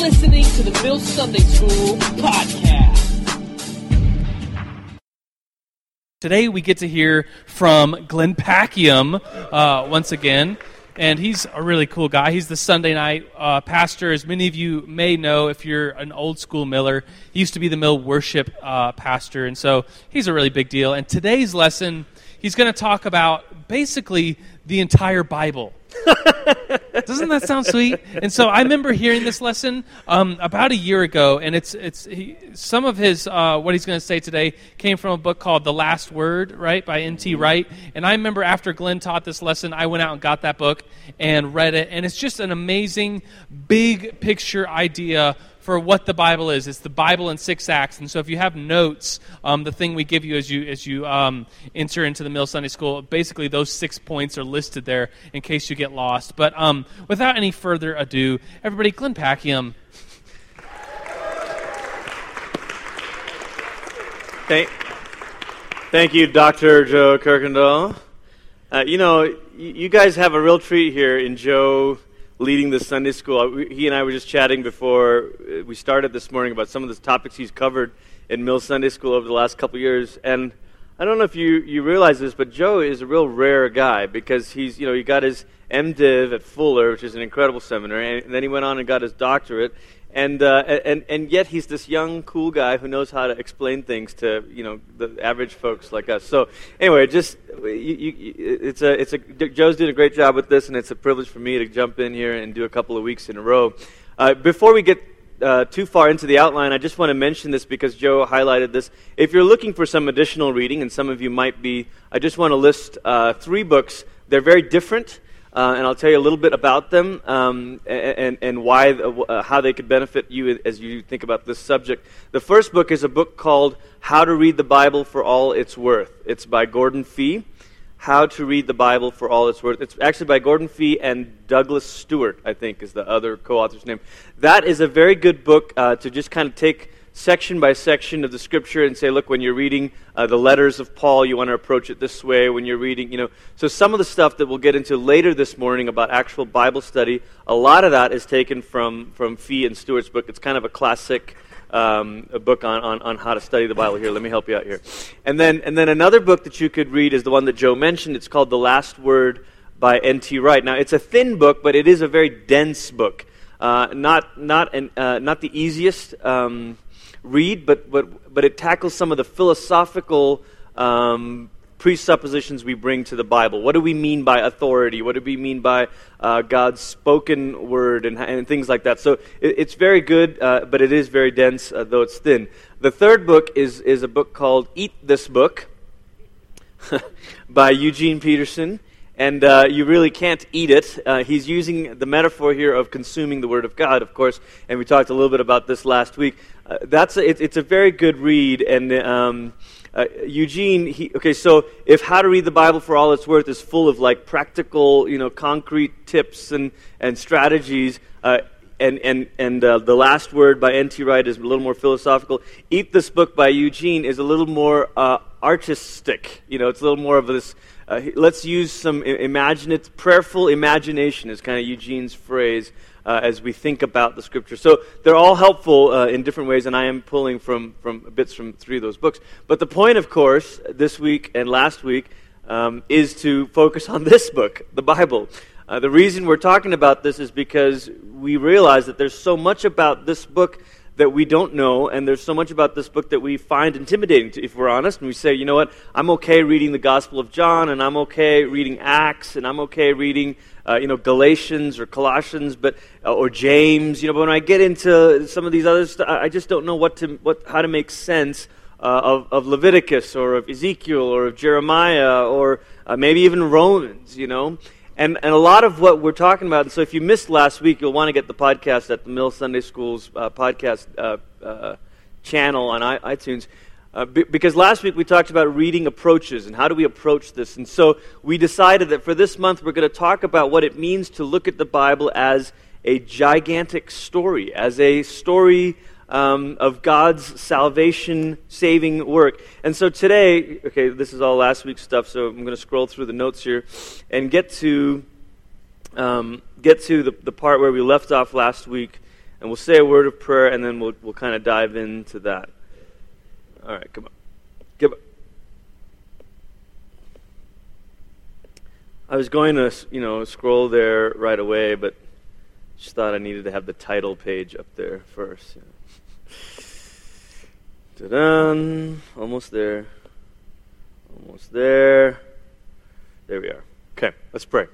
listening to the Mill Sunday School podcast. Today we get to hear from Glenn Packiam uh, once again, and he's a really cool guy. He's the Sunday night uh, pastor, as many of you may know if you're an old school Miller. He used to be the Mill worship uh, pastor, and so he's a really big deal. And today's lesson, he's going to talk about basically the entire Bible. Doesn't that sound sweet? And so I remember hearing this lesson um, about a year ago, and it's it's he, some of his uh, what he's going to say today came from a book called The Last Word, right, by N.T. Wright. And I remember after Glenn taught this lesson, I went out and got that book and read it, and it's just an amazing big picture idea for what the Bible is. It's the Bible in six acts. And so if you have notes, um, the thing we give you as you as you um, enter into the Mill Sunday School, basically those six points are listed there in case you get lost. But um, without any further ado, everybody, Glenn Packiam. Thank, thank you, Dr. Joe Kirkendall. Uh, you know, you guys have a real treat here in Joe leading the Sunday school. He and I were just chatting before uh, we started this morning about some of the topics he's covered in Mill Sunday School over the last couple years. And I don't know if you, you realize this, but Joe is a real rare guy because he's, you know, he got his MDiv at Fuller, which is an incredible seminary, and then he went on and got his doctorate. And, uh, and, and yet he's this young, cool guy who knows how to explain things to, you know, the average folks like us. So anyway, just, you, you, it's a, it's a, Joe's doing a great job with this, and it's a privilege for me to jump in here and do a couple of weeks in a row. Uh, before we get uh, too far into the outline, I just want to mention this because Joe highlighted this. If you're looking for some additional reading, and some of you might be, I just want to list uh, three books. They're very different. Uh, and I'll tell you a little bit about them um, and, and why, uh, how they could benefit you as you think about this subject. The first book is a book called How to Read the Bible for All It's Worth. It's by Gordon Fee. How to Read the Bible for All It's Worth. It's actually by Gordon Fee and Douglas Stuart, I think, is the other co author's name. That is a very good book uh, to just kind of take section by section of the scripture and say, look, when you're reading uh, the letters of Paul, you want to approach it this way. When you're reading, you know. So some of the stuff that we'll get into later this morning about actual Bible study, a lot of that is taken from, from Fee and Stuart's book. It's kind of a classic. Um, a book on, on, on how to study the Bible. Here, let me help you out here. And then, and then another book that you could read is the one that Joe mentioned. It's called The Last Word by N.T. Wright. Now, it's a thin book, but it is a very dense book. Uh, not, not, an, uh, not the easiest. Um, read, but, but, but it tackles some of the philosophical um, presuppositions we bring to the Bible. What do we mean by authority? What do we mean by uh, God's spoken word and, and, things like that? So it, it's very good, uh, but it is very dense, uh, though it's thin. The third book is, is a book called Eat This Book by Eugene Peterson. And uh, you really can't eat it. Uh, he's using the metaphor here of consuming the Word of God, of course, and we talked a little bit about this last week. Uh, that's a, it, it's a very good read, and um, uh, Eugene, he, okay, so if How to Read the Bible for All It's Worth is full of like practical, you know, concrete tips and, and strategies, uh, and, and, and uh, The Last Word by N.T. Wright is a little more philosophical. Eat This Book by Eugene is a little more uh, artistic. You know, it's a little more of this, uh, let's use some imaginative, prayerful imagination is kind of Eugene's phrase uh, as we think about the scripture. So they're all helpful uh, in different ways, and I am pulling from, from bits from three of those books. But the point, of course, this week and last week um, is to focus on this book, the Bible. Uh, the reason we're talking about this is because we realize that there's so much about this book that we don't know, and there's so much about this book that we find intimidating, to, if we're honest. And we say, you know what, I'm okay reading the Gospel of John, and I'm okay reading Acts, and I'm okay reading, uh, you know, Galatians or Colossians, but uh, or James. You know, but when I get into some of these others, I just don't know what to what how to make sense. Uh, of, of Leviticus or of Ezekiel or of Jeremiah or uh, maybe even Romans, you know. And, and a lot of what we're talking about, and so if you missed last week, you'll want to get the podcast at the Mill Sunday School's uh, podcast uh, channel on iTunes. Uh, because last week we talked about reading approaches and how do we approach this. And so we decided that for this month we're going to talk about what it means to look at the Bible as a gigantic story, as a story um, of God's salvation saving work. And so today, okay, this is all last week's stuff, so I'm going to scroll through the notes here and get to, um, get to the, the part where we left off last week. and we'll say a word of prayer, and then we'll, we'll kind of dive into that. All right, come on. Give up. I was going to, you know, scroll there right away, but just thought I needed to have the title page up there first. Know. Ta-da! Almost there. Almost there. There we are. Okay, let's pray.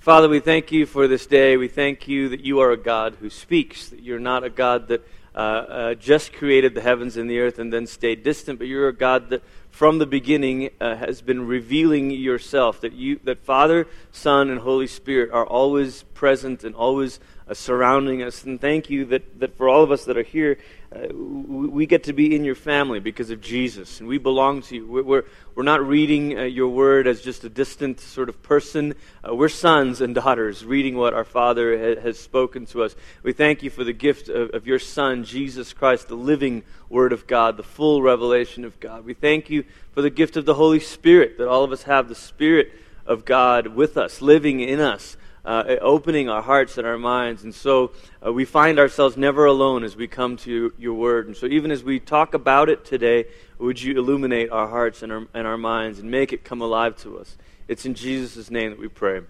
Father, we thank you for this day. We thank you that you are a God who speaks, that you're not a God that uh, uh, just created the heavens and the earth and then stayed distant, but you're a God that from the beginning uh, has been revealing yourself, that, you, that Father, Son, and Holy Spirit are always present and always surrounding us. And thank you that, that for all of us that are here, uh, we get to be in your family because of Jesus, and we belong to you. We're, we're not reading uh, your word as just a distant sort of person. Uh, we're sons and daughters reading what our Father ha- has spoken to us. We thank you for the gift of, of your Son, Jesus Christ, the living Word of God, the full revelation of God. We thank you for the gift of the Holy Spirit, that all of us have the Spirit of God with us, living in us uh, opening our hearts and our minds. And so uh, we find ourselves never alone as we come to your word. And so even as we talk about it today, would you illuminate our hearts and our, and our minds and make it come alive to us? It's in Jesus' name that we pray.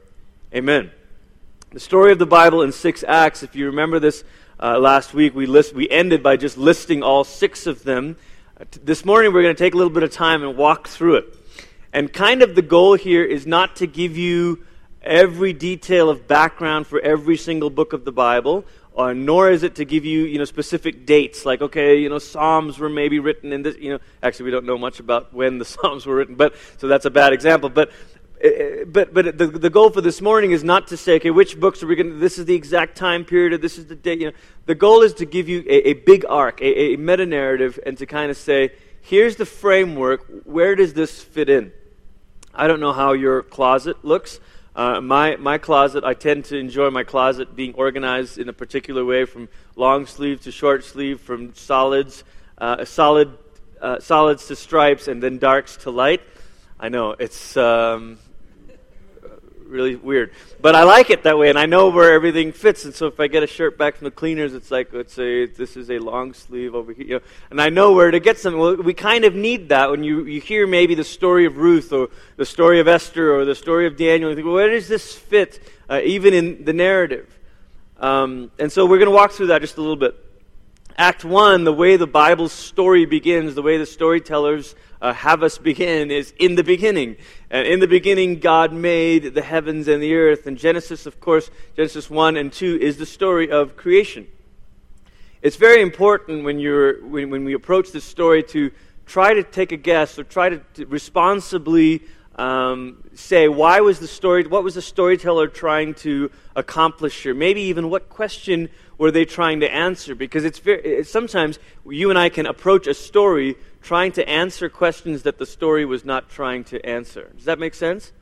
Amen. The story of the Bible in six acts, if you remember this uh, last week, we, list, we ended by just listing all six of them. Uh, t- this morning, we're going to take a little bit of time and walk through it. And kind of the goal here is not to give you every detail of background for every single book of the Bible, or nor is it to give you, you know, specific dates, like, okay, you know, Psalms were maybe written in this, you know, actually we don't know much about when the Psalms were written, but, so that's a bad example, but, eh, eh, but, but the, the goal for this morning is not to say, okay, which books are we going to, this is the exact time period, or this is the date, you know. The goal is to give you a, a big arc, a, a meta narrative, and to kind of say, here's the framework, where does this fit in? I don't know how your closet looks. Uh, my, my closet, I tend to enjoy my closet being organized in a particular way from long sleeve to short sleeve, from solids, uh, solid, uh, solids to stripes, and then darks to light. I know, it's, um, really weird. But I like it that way, and I know where everything fits. And so if I get a shirt back from the cleaners, it's like, let's say this is a long sleeve over here, you know, and I know where to get something. Well, we kind of need that when you, you hear maybe the story of Ruth or the story of Esther or the story of Daniel. You think, well, where does this fit, uh, even in the narrative? Um, and so we're going to walk through that just a little bit. Act 1, the way the Bible's story begins, the way the storytellers uh, have us begin is in the beginning. And in the beginning, God made the heavens and the earth. And Genesis, of course, Genesis 1 and 2 is the story of creation. It's very important when, you're, when, when we approach this story to try to take a guess or try to, to responsibly um, say why was the story what was the storyteller trying to accomplish here maybe even what question were they trying to answer because it's very sometimes you and i can approach a story trying to answer questions that the story was not trying to answer. Does that make sense?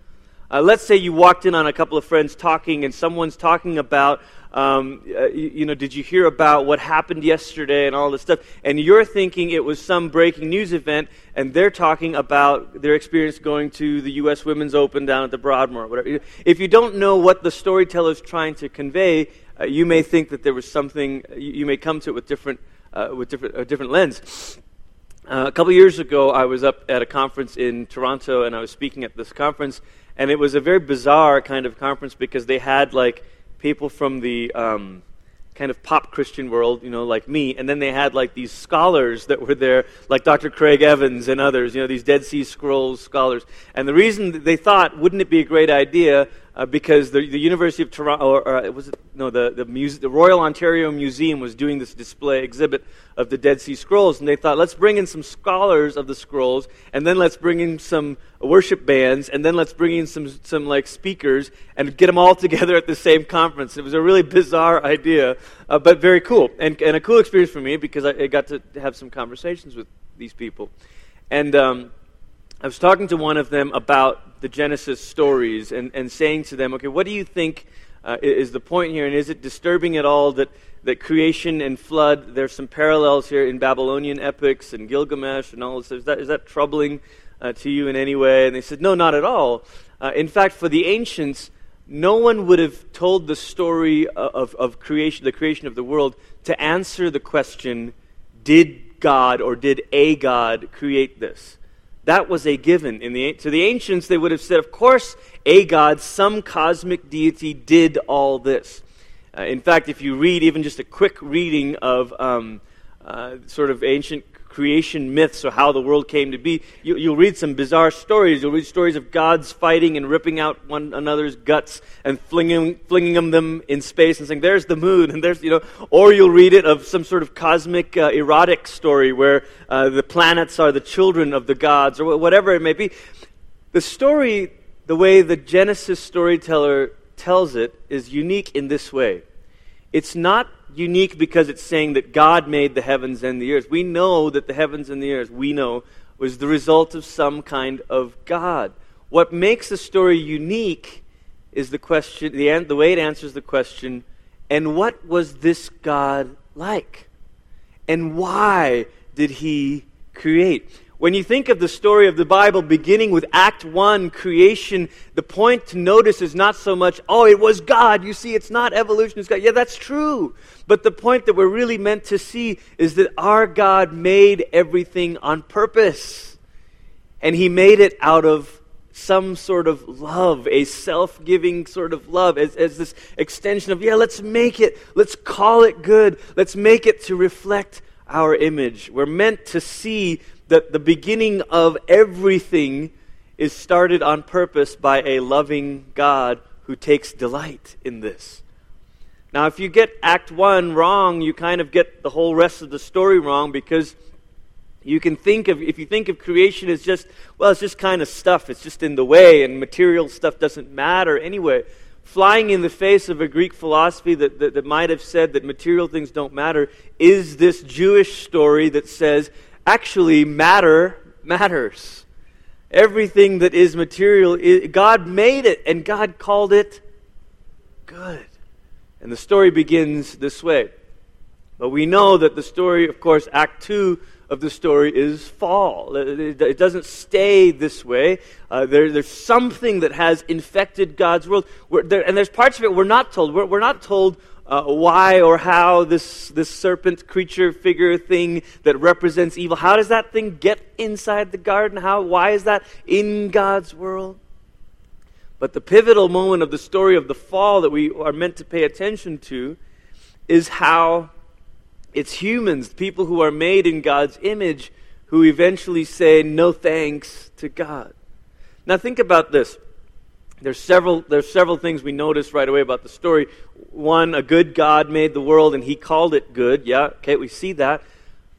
Uh, let's say you walked in on a couple of friends talking, and someone's talking about, um, uh, you, you, know, did you hear about what happened yesterday and all this stuff? And you're thinking it was some breaking news event, and they're talking about their experience going to the U.S. Women's Open down at the Broadmoor. Whatever. If you don't know what the storyteller is trying to convey, uh, you may think that there was something. You, you may come to it with different, uh, with different, a different lens. Uh, a couple years ago, I was up at a conference in Toronto, and I was speaking at this conference, and it was a very bizarre kind of conference because they had like people from the um, kind of pop Christian world, you know, like me, and then they had like these scholars that were there, like Dr. Craig Evans and others, you know, these Dead Sea Scrolls scholars. And the reason they thought, wouldn't it be a great idea uh, because the, the University of Toronto, or, or was it, no, the, the, Muse, the Royal Ontario Museum was doing this display exhibit of the Dead Sea Scrolls, and they thought, let's bring in some scholars of the scrolls, and then let's bring in some worship bands, and then let's bring in some, some like speakers, and get them all together at the same conference. It was a really bizarre idea, uh, but very cool, and, and a cool experience for me because I, I got to have some conversations with these people. And um, I was talking to one of them about the Genesis stories and, and saying to them, okay, what do you think uh, is the point here? And is it disturbing at all that, that creation and flood, there's some parallels here in Babylonian epics and Gilgamesh and all this? Is that, is that troubling uh, to you in any way? And they said, no, not at all. Uh, in fact, for the ancients, no one would have told the story of, of creation, the creation of the world, to answer the question, did God or did a God create this? That was a given. In the, to the ancients, they would have said, of course, a God, some cosmic deity, did all this. Uh, in fact, if you read even just a quick reading of um, uh, sort of ancient creation myths or how the world came to be, you, will read some bizarre stories. You'll read stories of gods fighting and ripping out one another's guts and flinging, flinging them in space and saying, there's the moon, and there's, you know, or you'll read it of some sort of cosmic uh, erotic story where uh, the planets are the children of the gods or whatever it may be. The story, the way the Genesis storyteller tells it, is unique in this way. It's not unique because it's saying that God made the heavens and the earth. We know that the heavens and the earth, we know, was the result of some kind of God. What makes the story unique is the question, the, the way it answers the question, and what was this God like? And why did he create? When you think of the story of the Bible beginning with Act 1, creation, the point to notice is not so much, oh, it was God. You see, it's not evolution, it's God. Yeah, that's true. But the point that we're really meant to see is that our God made everything on purpose. And He made it out of some sort of love, a self giving sort of love, as, as this extension of, yeah, let's make it, let's call it good, let's make it to reflect our image. We're meant to see that the beginning of everything is started on purpose by a loving God who takes delight in this. Now, if you get Act 1 wrong, you kind of get the whole rest of the story wrong because you can think of, if you think of creation as just, well, it's just kind of stuff, it's just in the way, and material stuff doesn't matter anyway. Flying in the face of a Greek philosophy that, that, that might have said that material things don't matter is this Jewish story that says actually matter matters. Everything that is material, God made it and God called it good. And the story begins this way. But we know that the story, of course, Act 2 of the story is fall. It doesn't stay this way. Uh, there, there's something that has infected God's world. There, and there's parts of it we're not told. We're, we're not told uh, why or how this, this serpent creature figure thing that represents evil, how does that thing get inside the garden? How, why is that in God's world? But the pivotal moment of the story of the fall that we are meant to pay attention to is how it's humans, people who are made in God's image, who eventually say no thanks to God. Now think about this. There's several, there's several things we notice right away about the story. One, a good God made the world and he called it good. Yeah, okay, we see that.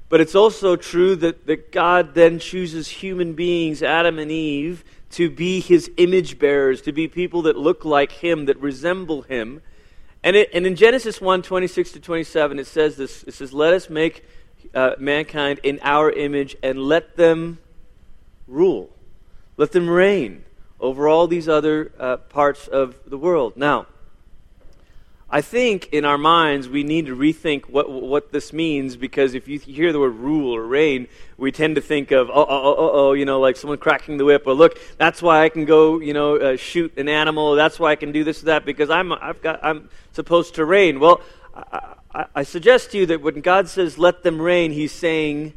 But it's also true that, that God then chooses human beings, Adam and Eve, to be his image bearers, to be people that look like him, that resemble him. And, it, and in Genesis 1 26 to 27, it says this it says, Let us make uh, mankind in our image and let them rule, let them reign over all these other uh, parts of the world. Now, I think in our minds we need to rethink what, what this means because if you hear the word rule or reign, we tend to think of, oh, oh, oh, oh, oh you know, like someone cracking the whip, or look, that's why I can go, you know, uh, shoot an animal, that's why I can do this or that because I'm, I've got, I'm supposed to reign. Well, I, I, I suggest to you that when God says let them reign, he's saying,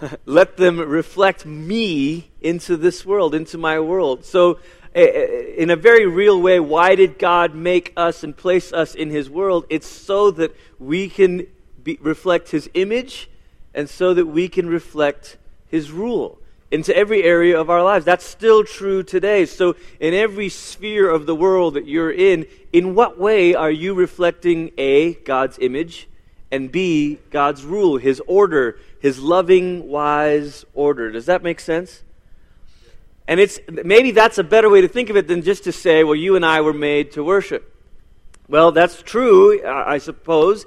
let them reflect me into this world, into my world. So, eh, eh, eh, in a very real way, why did God make us and place us in His world? It's so that we can be, reflect His image and so that we can reflect His rule into every area of our lives. That's still true today. So, in every sphere of the world that you're in, in what way are you reflecting A, God's image, and B, God's rule, His order, His loving, wise order? Does that make sense? And it's maybe that's a better way to think of it than just to say, well, you and I were made to worship. Well, that's true, I suppose,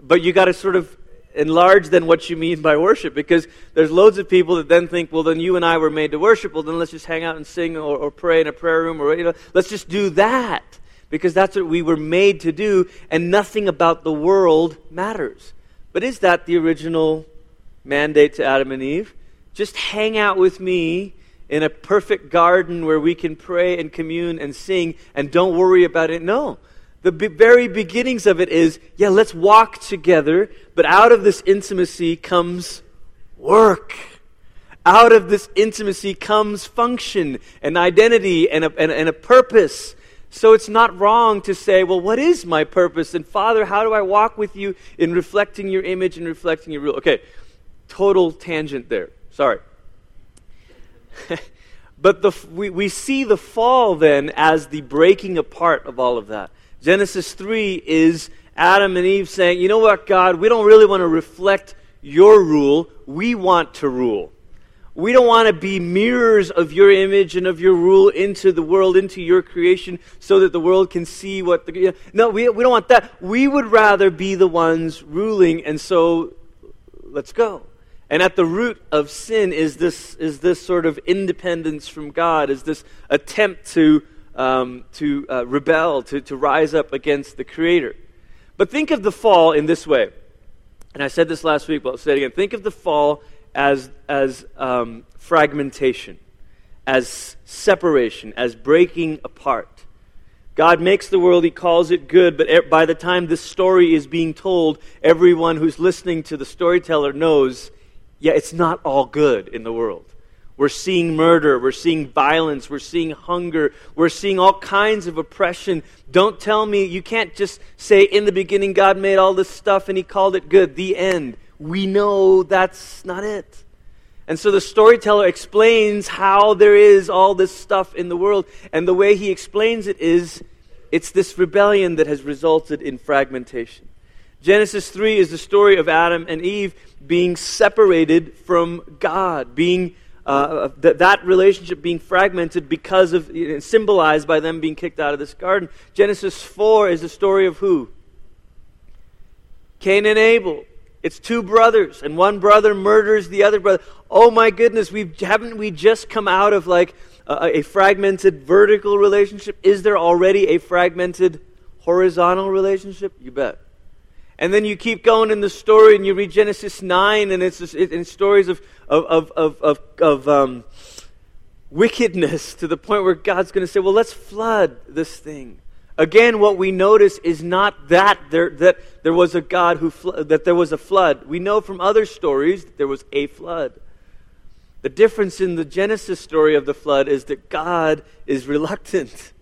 but you got to sort of enlarge then what you mean by worship because there's loads of people that then think, well, then you and I were made to worship. Well, then let's just hang out and sing or, or pray in a prayer room or, you know, let's just do that because that's what we were made to do and nothing about the world matters. But is that the original mandate to Adam and Eve? Just hang out with me in a perfect garden where we can pray and commune and sing and don't worry about it. No. The be- very beginnings of it is, yeah, let's walk together, but out of this intimacy comes work. Out of this intimacy comes function and identity and a, and, and a purpose. So it's not wrong to say, well, what is my purpose? And Father, how do I walk with you in reflecting your image and reflecting your rule? Okay, total tangent there. Sorry. but the, we, we see the fall then as the breaking apart of all of that. Genesis 3 is Adam and Eve saying, you know what, God, we don't really want to reflect your rule, we want to rule. We don't want to be mirrors of your image and of your rule into the world, into your creation, so that the world can see what the. You know, no, we, we don't want that. We would rather be the ones ruling, and so let's go. And at the root of sin is this, is this sort of independence from God, is this attempt to, um, to uh, rebel, to, to rise up against the Creator. But think of the fall in this way. And I said this last week, but I'll say it again. Think of the fall as, as um, fragmentation, as separation, as breaking apart. God makes the world, He calls it good, but by the time this story is being told, everyone who's listening to the storyteller knows, yeah, it's not all good in the world. We're seeing murder, we're seeing violence, we're seeing hunger, we're seeing all kinds of oppression. Don't tell me, you can't just say, in the beginning, God made all this stuff and He called it good. The end we know that's not it. And so the storyteller explains how there is all this stuff in the world. And the way he explains it is it's this rebellion that has resulted in fragmentation. Genesis 3 is the story of Adam and Eve being separated from God, being uh, that, that relationship being fragmented because of, symbolized by them being kicked out of this garden. Genesis 4 is the story of who? Cain and Abel. It's two brothers, and one brother murders the other brother. Oh my goodness, we haven't we just come out of like a, a fragmented vertical relationship? Is there already a fragmented horizontal relationship? You bet. And then you keep going in the story, and you read Genesis nine, and it's in stories of of of of of, um, wickedness to the point where God's going to say, "Well, let's flood this thing." Again, what we notice is not that there, that there was a God who fl- that there was a flood. We know from other stories that there was a flood. The difference in the Genesis story of the flood is that God is reluctant.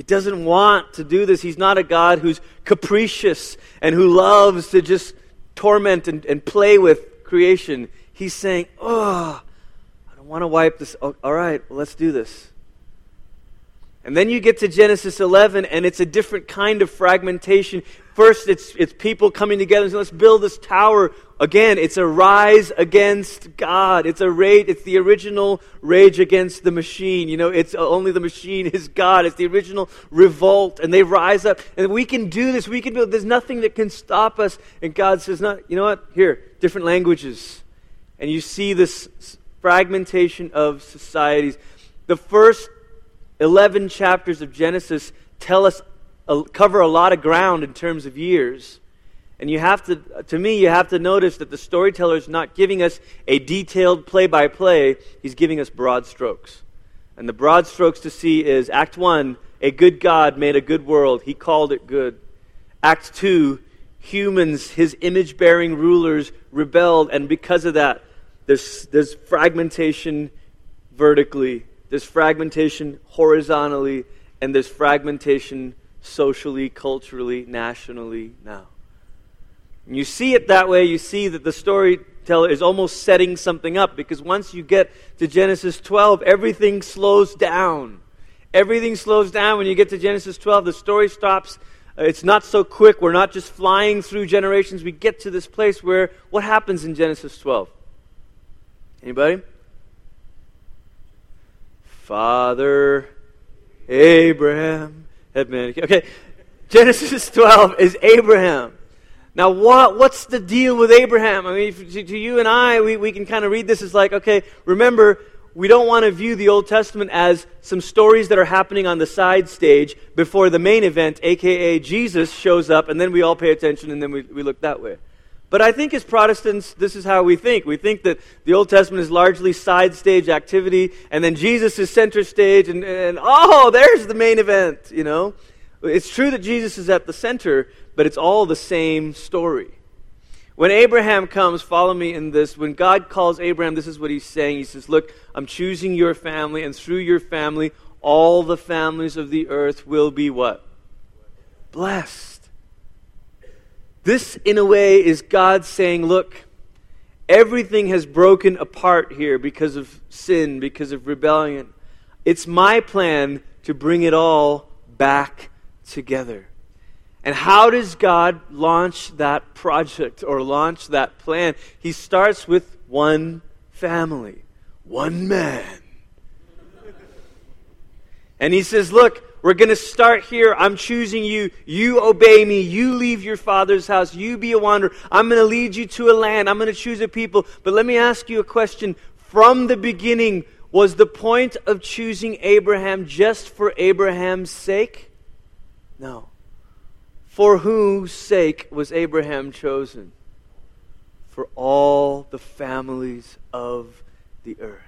He doesn't want to do this. He's not a God who's capricious and who loves to just torment and, and play with creation. He's saying, Oh, I don't want to wipe this. Oh, all right, well, let's do this. And then you get to Genesis 11, and it's a different kind of fragmentation. First, it's, it's people coming together and saying, let's build this tower. Again, it's a rise against God. It's a rage, it's the original rage against the machine. You know, it's uh, only the machine is God. It's the original revolt. And they rise up. And we can do this. We can build. There's nothing that can stop us. And God says, no, you know what? Here, different languages. And you see this fragmentation of societies. The first 11 chapters of Genesis tell us, cover a lot of ground in terms of years. And you have to, to me, you have to notice that the storyteller is not giving us a detailed play by play, he's giving us broad strokes. And the broad strokes to see is Act 1, a good God made a good world, he called it good. Act 2, humans, his image bearing rulers, rebelled, and because of that, there's, there's fragmentation vertically. There's fragmentation horizontally, and there's fragmentation socially, culturally, nationally now. And you see it that way, you see that the storyteller is almost setting something up because once you get to Genesis 12, everything slows down. Everything slows down when you get to Genesis 12. The story stops. Uh, it's not so quick. We're not just flying through generations. We get to this place where what happens in Genesis 12? Anybody? Father Abraham had been. Okay, Genesis 12 is Abraham. Now, what, what's the deal with Abraham? I mean, to you and I, we, we can kind of read this as like, okay, remember, we don't want to view the Old Testament as some stories that are happening on the side stage before the main event, aka Jesus, shows up, and then we all pay attention and then we, we look that way. But I think as Protestants, this is how we think. We think that the Old Testament is largely side stage activity, and then Jesus is center stage, and, and oh, there's the main event, you know? It's true that Jesus is at the center, but it's all the same story. When Abraham comes, follow me in this. When God calls Abraham, this is what he's saying. He says, Look, I'm choosing your family, and through your family, all the families of the earth will be what? Blessed. This, in a way, is God saying, Look, everything has broken apart here because of sin, because of rebellion. It's my plan to bring it all back together. And how does God launch that project or launch that plan? He starts with one family, one man. And he says, Look, we're going to start here. I'm choosing you. You obey me. You leave your father's house. You be a wanderer. I'm going to lead you to a land. I'm going to choose a people. But let me ask you a question. From the beginning, was the point of choosing Abraham just for Abraham's sake? No. For whose sake was Abraham chosen? For all the families of the earth.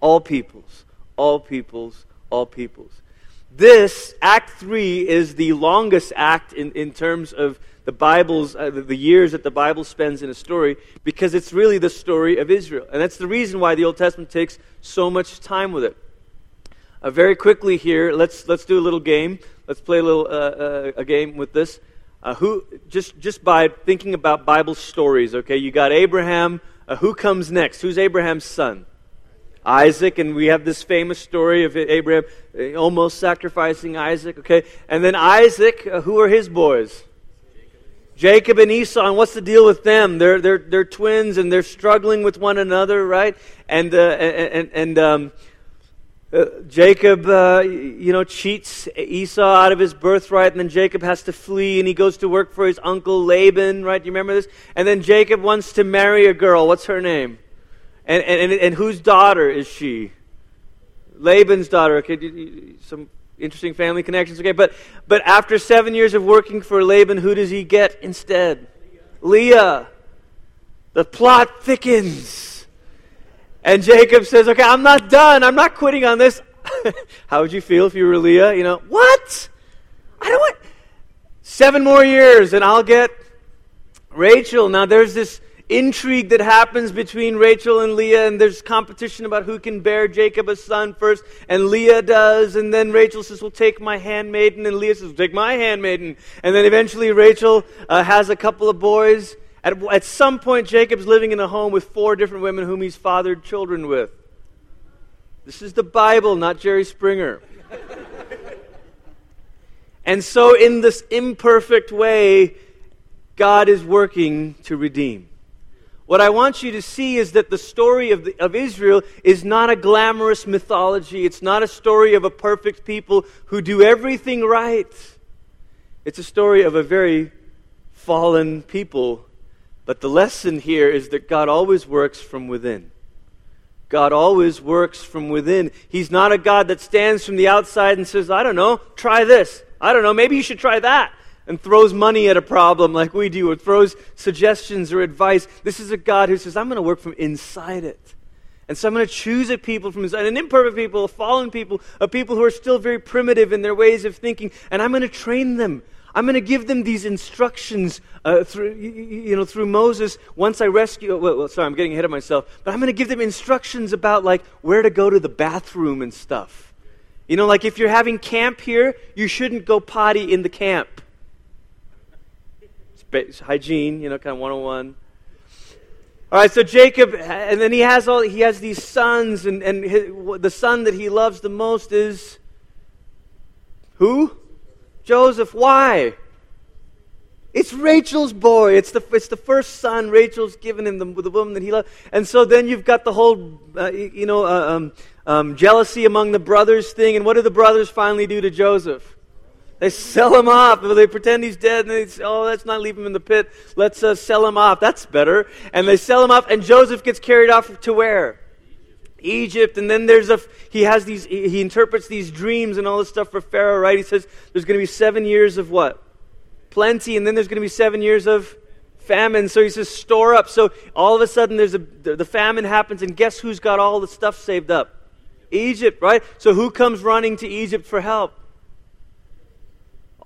All peoples, all peoples, all peoples. This, Act 3, is the longest act in, in terms of the Bible's, uh, the years that the Bible spends in a story, because it's really the story of Israel. And that's the reason why the Old Testament takes so much time with it. Uh, very quickly here, let's, let's do a little game. Let's play a little uh, uh, a game with this. Uh, who just just by thinking about Bible stories, okay? You got Abraham. Uh, who comes next? Who's Abraham's son? Isaac, and we have this famous story of Abraham uh, almost sacrificing Isaac, okay? And then Isaac, uh, who are his boys? Jacob and Esau, and what's the deal with them? They're, they're, they're twins and they're struggling with one another, right? And, uh, and, and um, uh, Jacob, uh, you know, cheats Esau out of his birthright, and then Jacob has to flee, and he goes to work for his uncle Laban, right? Do you remember this? And then Jacob wants to marry a girl. What's her name? And, and, and, whose daughter is she? Laban's daughter. Okay, some interesting family connections. Okay, but, but after seven years of working for Laban, who does he get instead? Leah. Leah. The plot thickens. And Jacob says, Okay, I'm not done. I'm not quitting on this. How would you feel if you were Leah? You know, what? I don't want seven more years and I'll get Rachel. Now there's this intrigue that happens between Rachel and Leah, and there's competition about who can bear Jacob a son first, and Leah does, and then Rachel says, Well, take my handmaiden, and Leah says, Take my handmaiden. And then eventually Rachel uh, has a couple of boys. At, at some point, Jacob's living in a home with four different women whom he's fathered children with. This is the Bible, not Jerry Springer. and so, in this imperfect way, God is working to redeem. What I want you to see is that the story of, the, of Israel is not a glamorous mythology. It's not a story of a perfect people who do everything right. It's a story of a very fallen people. But the lesson here is that God always works from within. God always works from within. He's not a God that stands from the outside and says, I don't know, try this. I don't know, maybe you should try that and throws money at a problem like we do, or throws suggestions or advice. This is a God who says, I'm going to work from inside it. And so I'm going to choose a people from inside, an imperfect people, a fallen people, a people who are still very primitive in their ways of thinking, and I'm going to train them. I'm going to give them these instructions uh, through, you know, through Moses. Once I rescue, well, well, sorry, I'm getting ahead of myself, but I'm going to give them instructions about like where to go to the bathroom and stuff. You know, like if you're having camp here, you shouldn't go potty in the camp hygiene, you know, kind of 101. All right, so Jacob, and then he has all he has these sons, and, and his, the son that he loves the most is who? Joseph. Why? It's Rachel's boy. It's the, it's the first son Rachel's given him, the, the woman that he loved. And so then you've got the whole, uh, you know, uh, um, um, jealousy among the brothers thing. And what do the brothers finally do to Joseph? They sell him off. They pretend he's dead, and they say, "Oh, let's not leave him in the pit. Let's uh, sell him off. That's better." And they sell him off, and Joseph gets carried off to where? Egypt. And then there's a he has these he interprets these dreams and all this stuff for Pharaoh. Right? He says there's going to be seven years of what? Plenty, and then there's going to be seven years of famine. So he says, store up. So all of a sudden, there's a, the famine happens, and guess who's got all the stuff saved up? Egypt, right? So who comes running to Egypt for help?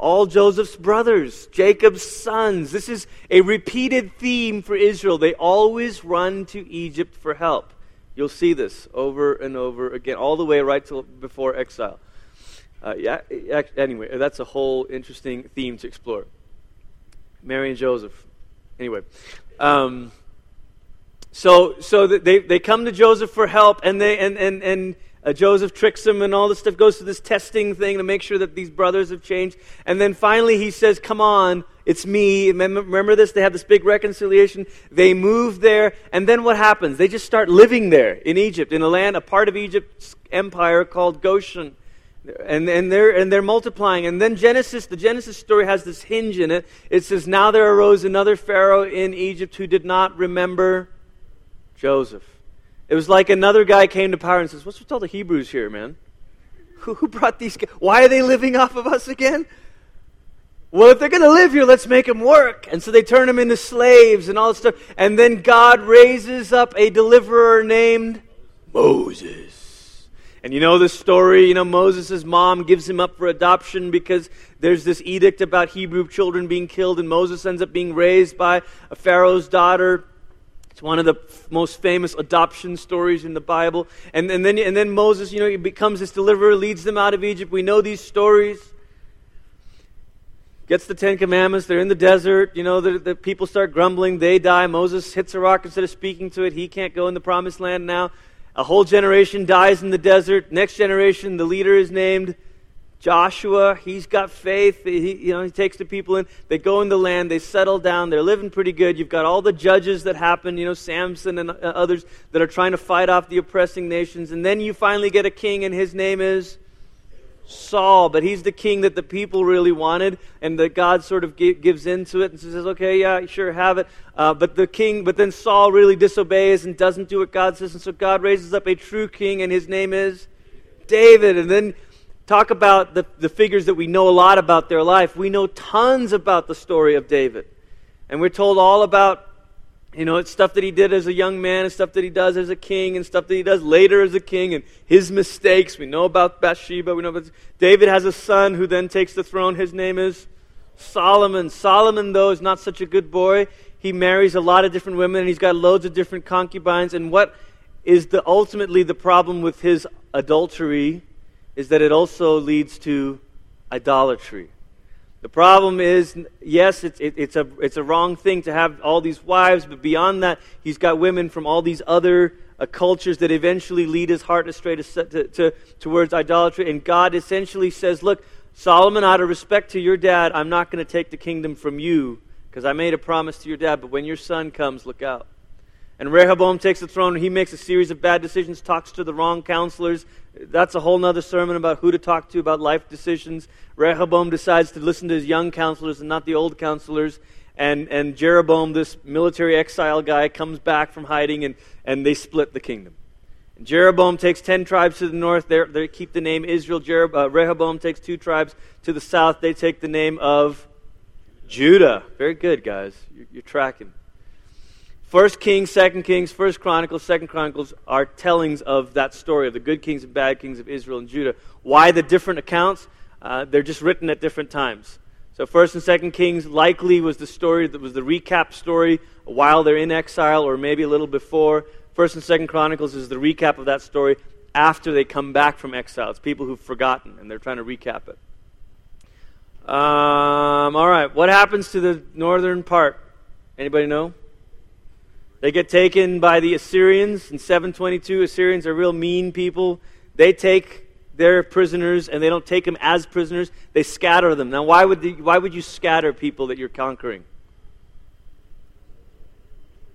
All Joseph's brothers, Jacob's sons. This is a repeated theme for Israel. They always run to Egypt for help. You'll see this over and over again, all the way right before exile. Uh, yeah, anyway, that's a whole interesting theme to explore. Mary and Joseph. Anyway, um, so so they they come to Joseph for help, and they and and and uh, Joseph tricks them, and all this stuff goes to this testing thing to make sure that these brothers have changed. And then finally, he says, "Come on, it's me." Remember, remember this? They have this big reconciliation. They move there, and then what happens? They just start living there in Egypt, in a land, a part of Egypt's empire called Goshen and, and, they're, and they're multiplying. And then Genesis, the Genesis story has this hinge in it. It says, Now there arose another Pharaoh in Egypt who did not remember Joseph. It was like another guy came to power and says, What's with all the Hebrews here, man? Who, brought these guys? Why are they living off of us again? Well, if they're going to live here, let's make them work. And so they turn them into slaves and all this stuff. And then God raises up a deliverer named Moses. And you know the story, you know, Moses' mom gives him up for adoption because there's this edict about Hebrew children being killed, and Moses ends up being raised by a Pharaoh's daughter. It's one of the most famous adoption stories in the Bible. And, and, then, and then Moses, you know, he becomes this deliverer, leads them out of Egypt. We know these stories. Gets the Ten Commandments. They're in the desert. You know, the, the people start grumbling. They die. Moses hits a rock instead of speaking to it. He can't go in the promised land now. A whole generation dies in the desert. Next generation, the leader is named Joshua. He's got faith. He, you know, he takes the people in. They go in the land. They settle down. They're living pretty good. You've got all the judges that happen, you know, Samson and uh, others that are trying to fight off the oppressing nations. And then you finally get a king, and his name is Saul, but he's the king that the people really wanted, and that God sort of gives into it and says, "Okay, yeah, sure, have it." Uh, but the king, but then Saul really disobeys and doesn't do what God says, and so God raises up a true king, and his name is David. And then talk about the, the figures that we know a lot about their life. We know tons about the story of David, and we're told all about you know, stuff that he did as a young man, and stuff that he does as a king, and stuff that he does later as a king, and his mistakes. We know about Bathsheba. We know about David has a son who then takes the throne. His name is Solomon. Solomon, though, is not such a good boy. He marries a lot of different women, and he's got loads of different concubines. And what is the ultimately the problem with his adultery is that it also leads to idolatry. The problem is, yes, it's, it, it's, a, it's a wrong thing to have all these wives, but beyond that, he's got women from all these other uh, cultures that eventually lead his heart astray to, to, to, towards idolatry. And God essentially says, Look, Solomon, out of respect to your dad, I'm not going to take the kingdom from you because I made a promise to your dad, but when your son comes, look out. And Rehoboam takes the throne, and he makes a series of bad decisions, talks to the wrong counselors. That's a whole other sermon about who to talk to about life decisions. Rehoboam decides to listen to his young counselors and not the old counselors. And, and Jeroboam, this military exile guy, comes back from hiding, and, and they split the kingdom. And Jeroboam takes ten tribes to the north. They, they keep the name Israel. Jerob, uh, Rehoboam takes two tribes to the south. They take the name of Judah. Very good, guys. You're, you're tracking. First Kings, Second Kings, First Chronicles, Second Chronicles are tellings of that story of the good kings and bad kings of Israel and Judah. Why the different accounts? Uh, they're just written at different times. So First and Second Kings likely was the story that was the recap story while they're in exile, or maybe a little before. First and Second Chronicles is the recap of that story after they come back from exile. It's people who've forgotten, and they're trying to recap it. Um, all right, what happens to the northern part? Anybody know? They get taken by the Assyrians in 722. Assyrians are real mean people. They take their prisoners and they don't take them as prisoners, they scatter them. Now, why would, the, why would you scatter people that you're conquering?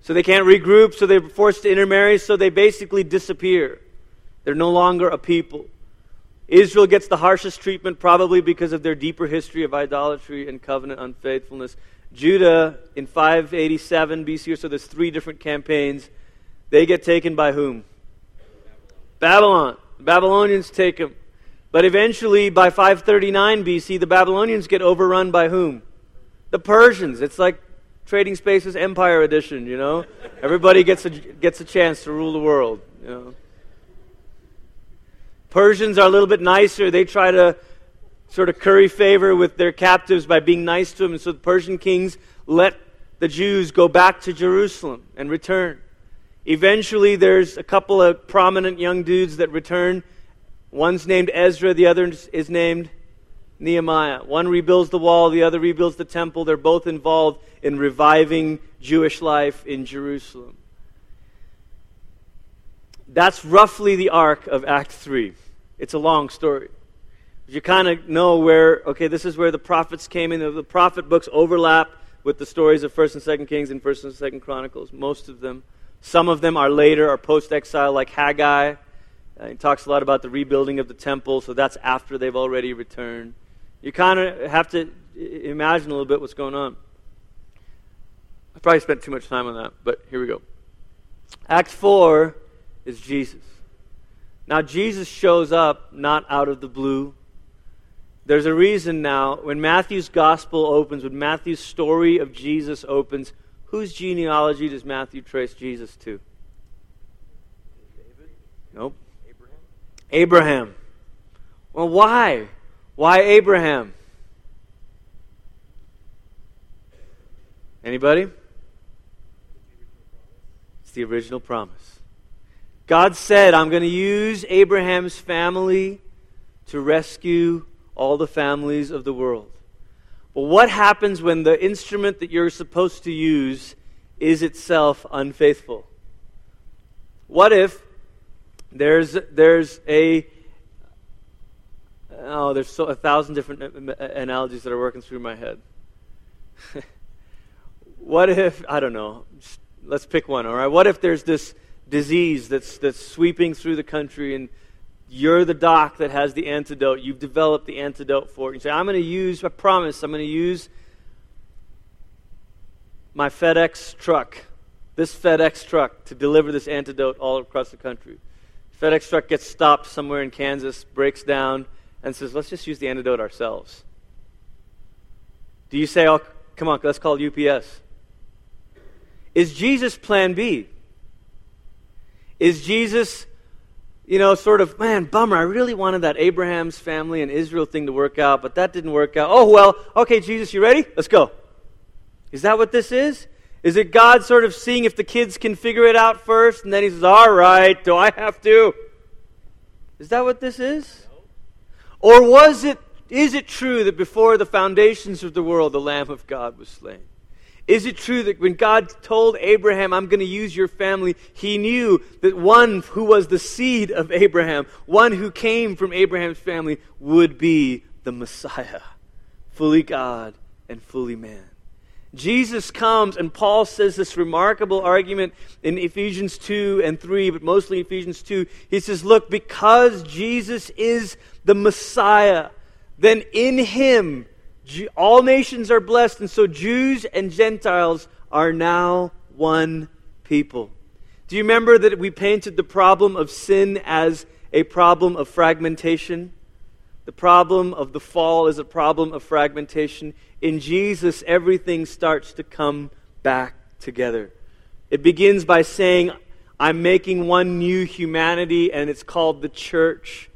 So they can't regroup, so they're forced to intermarry, so they basically disappear. They're no longer a people. Israel gets the harshest treatment probably because of their deeper history of idolatry and covenant unfaithfulness. Judah in 587 BC, so there's three different campaigns. They get taken by whom? Babylon. The Babylonians take them. But eventually, by 539 BC, the Babylonians get overrun by whom? The Persians. It's like Trading Spaces Empire Edition, you know? Everybody gets a, gets a chance to rule the world, you know? Persians are a little bit nicer. They try to sort of curry favor with their captives by being nice to them. And so the Persian kings let the Jews go back to Jerusalem and return. Eventually, there's a couple of prominent young dudes that return. One's named Ezra, the other is named Nehemiah. One rebuilds the wall, the other rebuilds the temple. They're both involved in reviving Jewish life in Jerusalem. That's roughly the arc of Act 3. It's a long story. You kind of know where, okay, this is where the prophets came in. The prophet books overlap with the stories of 1st and 2nd Kings and 1st and 2nd Chronicles, most of them. Some of them are later, are post exile, like Haggai. Uh, he talks a lot about the rebuilding of the temple, so that's after they've already returned. You kind of have to imagine a little bit what's going on. I probably spent too much time on that, but here we go. Act 4 is Jesus. Now, Jesus shows up not out of the blue. There's a reason now, when Matthew's gospel opens, when Matthew's story of Jesus opens, whose genealogy does Matthew trace Jesus to? David? Nope. Abraham? Abraham. Well, why? Why Abraham? Anybody? It's the original promise. God said, I'm going to use Abraham's family to rescue all the families of the world. But what happens when the instrument that you're supposed to use is itself unfaithful? What if there's, there's a oh, there's so, a thousand different analogies that are working through my head. what if I don't know? Let's pick one. All right. What if there's this disease that's that's sweeping through the country and you're the doc that has the antidote. You've developed the antidote for it. You say, I'm going to use, I promise, I'm going to use my FedEx truck, this FedEx truck, to deliver this antidote all across the country. FedEx truck gets stopped somewhere in Kansas, breaks down, and says, let's just use the antidote ourselves. Do you say, oh, come on, let's call UPS? Is Jesus plan B? Is Jesus you know, sort of, man, bummer. I really wanted that Abraham's family and Israel thing to work out, but that didn't work out. Oh, well, okay, Jesus, you ready? Let's go. Is that what this is? Is it God sort of seeing if the kids can figure it out first, and then he says, all right, do I have to? Is that what this is? Or was it, is it true that before the foundations of the world, the Lamb of God was slain? Is it true that when God told Abraham, I'm going to use your family, he knew that one who was the seed of Abraham, one who came from Abraham's family, would be the Messiah, fully God and fully man? Jesus comes, and Paul says this remarkable argument in Ephesians 2 and 3, but mostly Ephesians 2. He says, Look, because Jesus is the Messiah, then in him all nations are blessed, and so Jews and Gentiles are now one people. Do you remember that we painted the problem of sin as a problem of fragmentation? The problem of the fall is a problem of fragmentation. In Jesus, everything starts to come back together. It begins by saying, I'm making one new humanity, and it's called the church.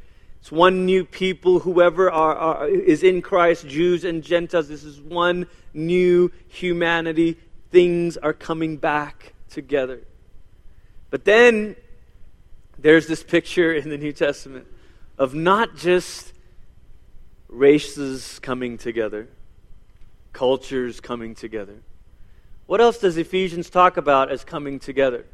It's one new people, whoever are, are, is in Christ, Jews and Gentiles. This is one new humanity. Things are coming back together. But then there's this picture in the New Testament of not just races coming together, cultures coming together. What else does Ephesians talk about as coming together?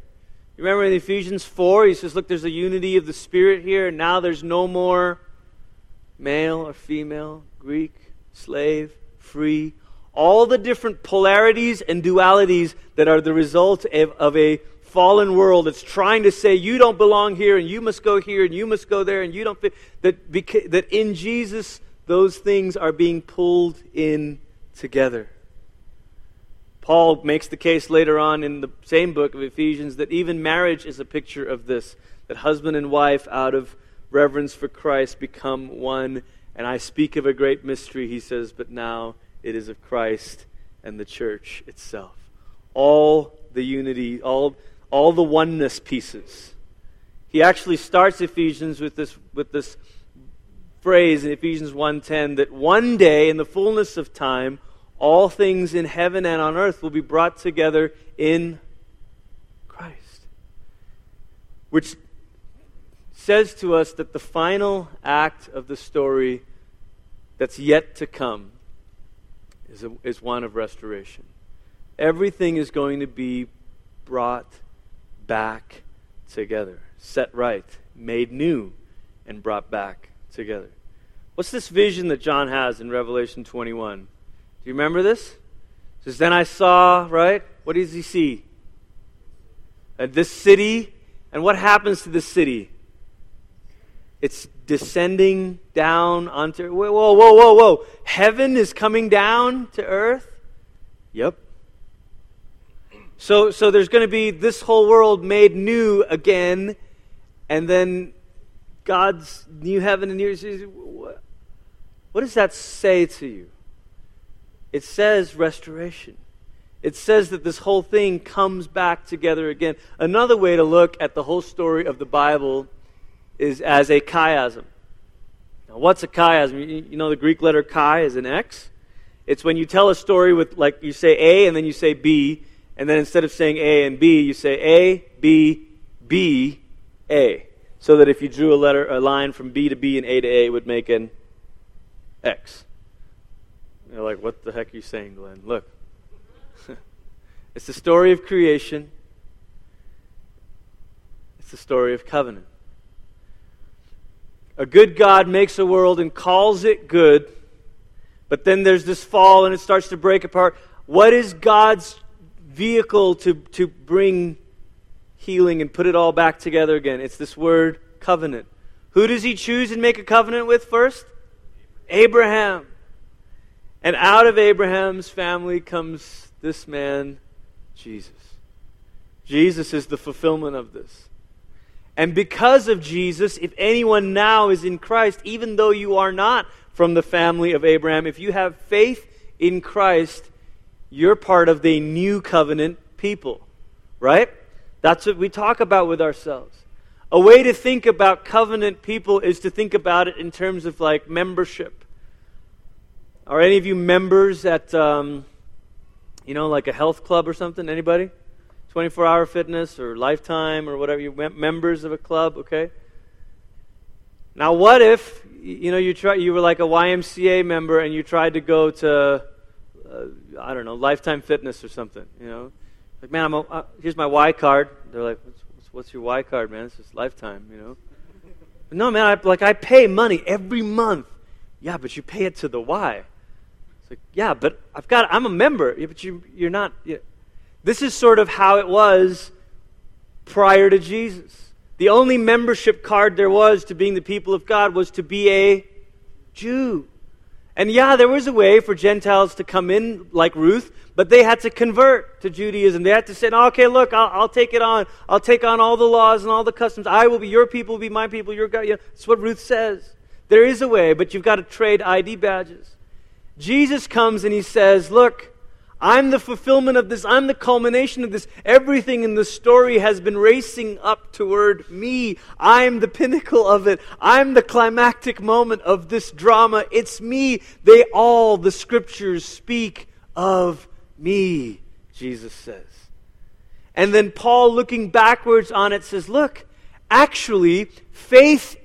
Remember in Ephesians 4, he says, Look, there's a unity of the Spirit here, and now there's no more male or female, Greek, slave, free. All the different polarities and dualities that are the result of, of a fallen world that's trying to say you don't belong here and you must go here and you must go there and you don't fit. That, beca- that in Jesus, those things are being pulled in together. Paul makes the case later on in the same book of Ephesians that even marriage is a picture of this that husband and wife, out of reverence for Christ, become one. And I speak of a great mystery, he says, but now it is of Christ and the church itself. all the unity, all, all the oneness pieces. He actually starts Ephesians with this, with this phrase in Ephesians 1:10 that one day in the fullness of time all things in heaven and on earth will be brought together in Christ. Which says to us that the final act of the story that's yet to come is, a, is one of restoration. Everything is going to be brought back together, set right, made new, and brought back together. What's this vision that John has in Revelation 21? You remember this? It says, Then I saw, right? What does he see? Uh, this city. And what happens to this city? It's descending down onto. Whoa, whoa, whoa, whoa. Heaven is coming down to earth? Yep. So, so there's going to be this whole world made new again, and then God's new heaven and new. What, what does that say to you? It says restoration. It says that this whole thing comes back together again. Another way to look at the whole story of the Bible is as a chiasm. Now, what's a chiasm? You know the Greek letter chi is an X? It's when you tell a story with, like, you say A and then you say B, and then instead of saying A and B, you say A, B, B, A. So that if you drew a letter, a line from B to B and A to A, it would make an X. You're like, what the heck are you saying, Glenn? Look. it's the story of creation. It's the story of covenant. A good God makes a world and calls it good, but then there's this fall and it starts to break apart. What is God's vehicle to, to bring healing and put it all back together again. It's this word covenant. Who does he choose and make a covenant with first? Abraham. And out of Abraham's family comes this man, Jesus. Jesus is the fulfillment of this. And because of Jesus, if anyone now is in Christ, even though you are not from the family of Abraham, if you have faith in Christ, you're part of the new covenant people, right? That's what we talk about with ourselves. A way to think about covenant people is to think about it in terms of like membership. Are any of you members at, um, you know, like a health club or something? Anybody? 24 hour fitness or lifetime or whatever. You members of a club, okay? Now, what if, you know, you, try, you were like a YMCA member and you tried to go to uh, I don't know, Lifetime Fitness or something. You know, like man, I'm a, uh, here's my Y card. They're like, what's, what's, your Y card, man? It's just Lifetime. You know. no, man, I, like I pay money every month. Yeah, but you pay it to the Y. It's like, yeah, but I've got, I'm a member. Yeah, but you, you're not. This is sort of how it was prior to Jesus. The only membership card there was to being the people of God was to be a Jew. And yeah, there was a way for Gentiles to come in like Ruth, but they had to convert to Judaism. They had to say, okay, look, I'll, I'll, take it on. I'll take on all the laws and all the customs. I will be your people, will be my people, your God. You know, that's what Ruth says. There is a way, but you've got to trade ID badges. Jesus comes and he says, look, I'm the fulfillment of this. I'm the culmination of this. Everything in the story has been racing up toward me. I'm the pinnacle of it. I'm the climactic moment of this drama. It's me. They all, the scriptures, speak of me, Jesus says. And then Paul, looking backwards on it, says, Look, actually, faith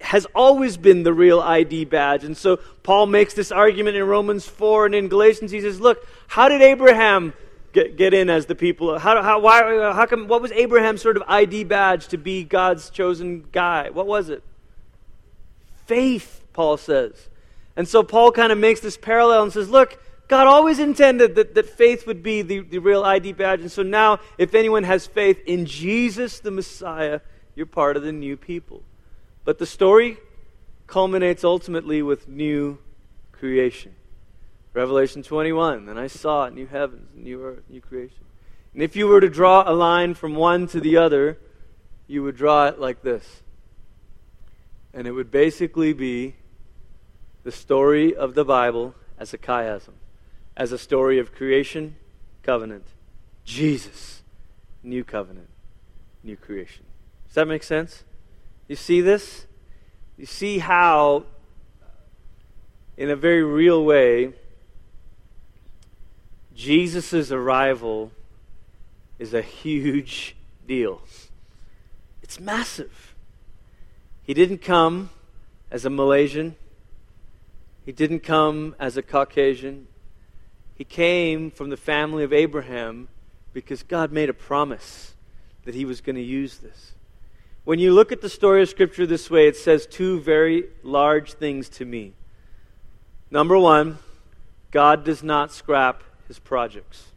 has always been the real ID badge. And so Paul makes this argument in Romans 4 and in Galatians. He says, Look, how did Abraham get, get in as the people? How, how, why, how come, what was Abraham's sort of ID badge to be God's chosen guy? What was it? Faith, Paul says. And so Paul kind of makes this parallel and says, Look, God always intended that, that faith would be the, the real ID badge. And so now, if anyone has faith in Jesus the Messiah, you're part of the new people. But the story culminates ultimately with new creation. Revelation 21, then I saw new heavens, new earth, new creation. And if you were to draw a line from one to the other, you would draw it like this. And it would basically be the story of the Bible as a chiasm, as a story of creation, covenant, Jesus, new covenant, new creation. Does that make sense? You see this? You see how, in a very real way, Jesus' arrival is a huge deal. It's massive. He didn't come as a Malaysian. He didn't come as a Caucasian. He came from the family of Abraham because God made a promise that he was going to use this. When you look at the story of Scripture this way, it says two very large things to me. Number one, God does not scrap his projects.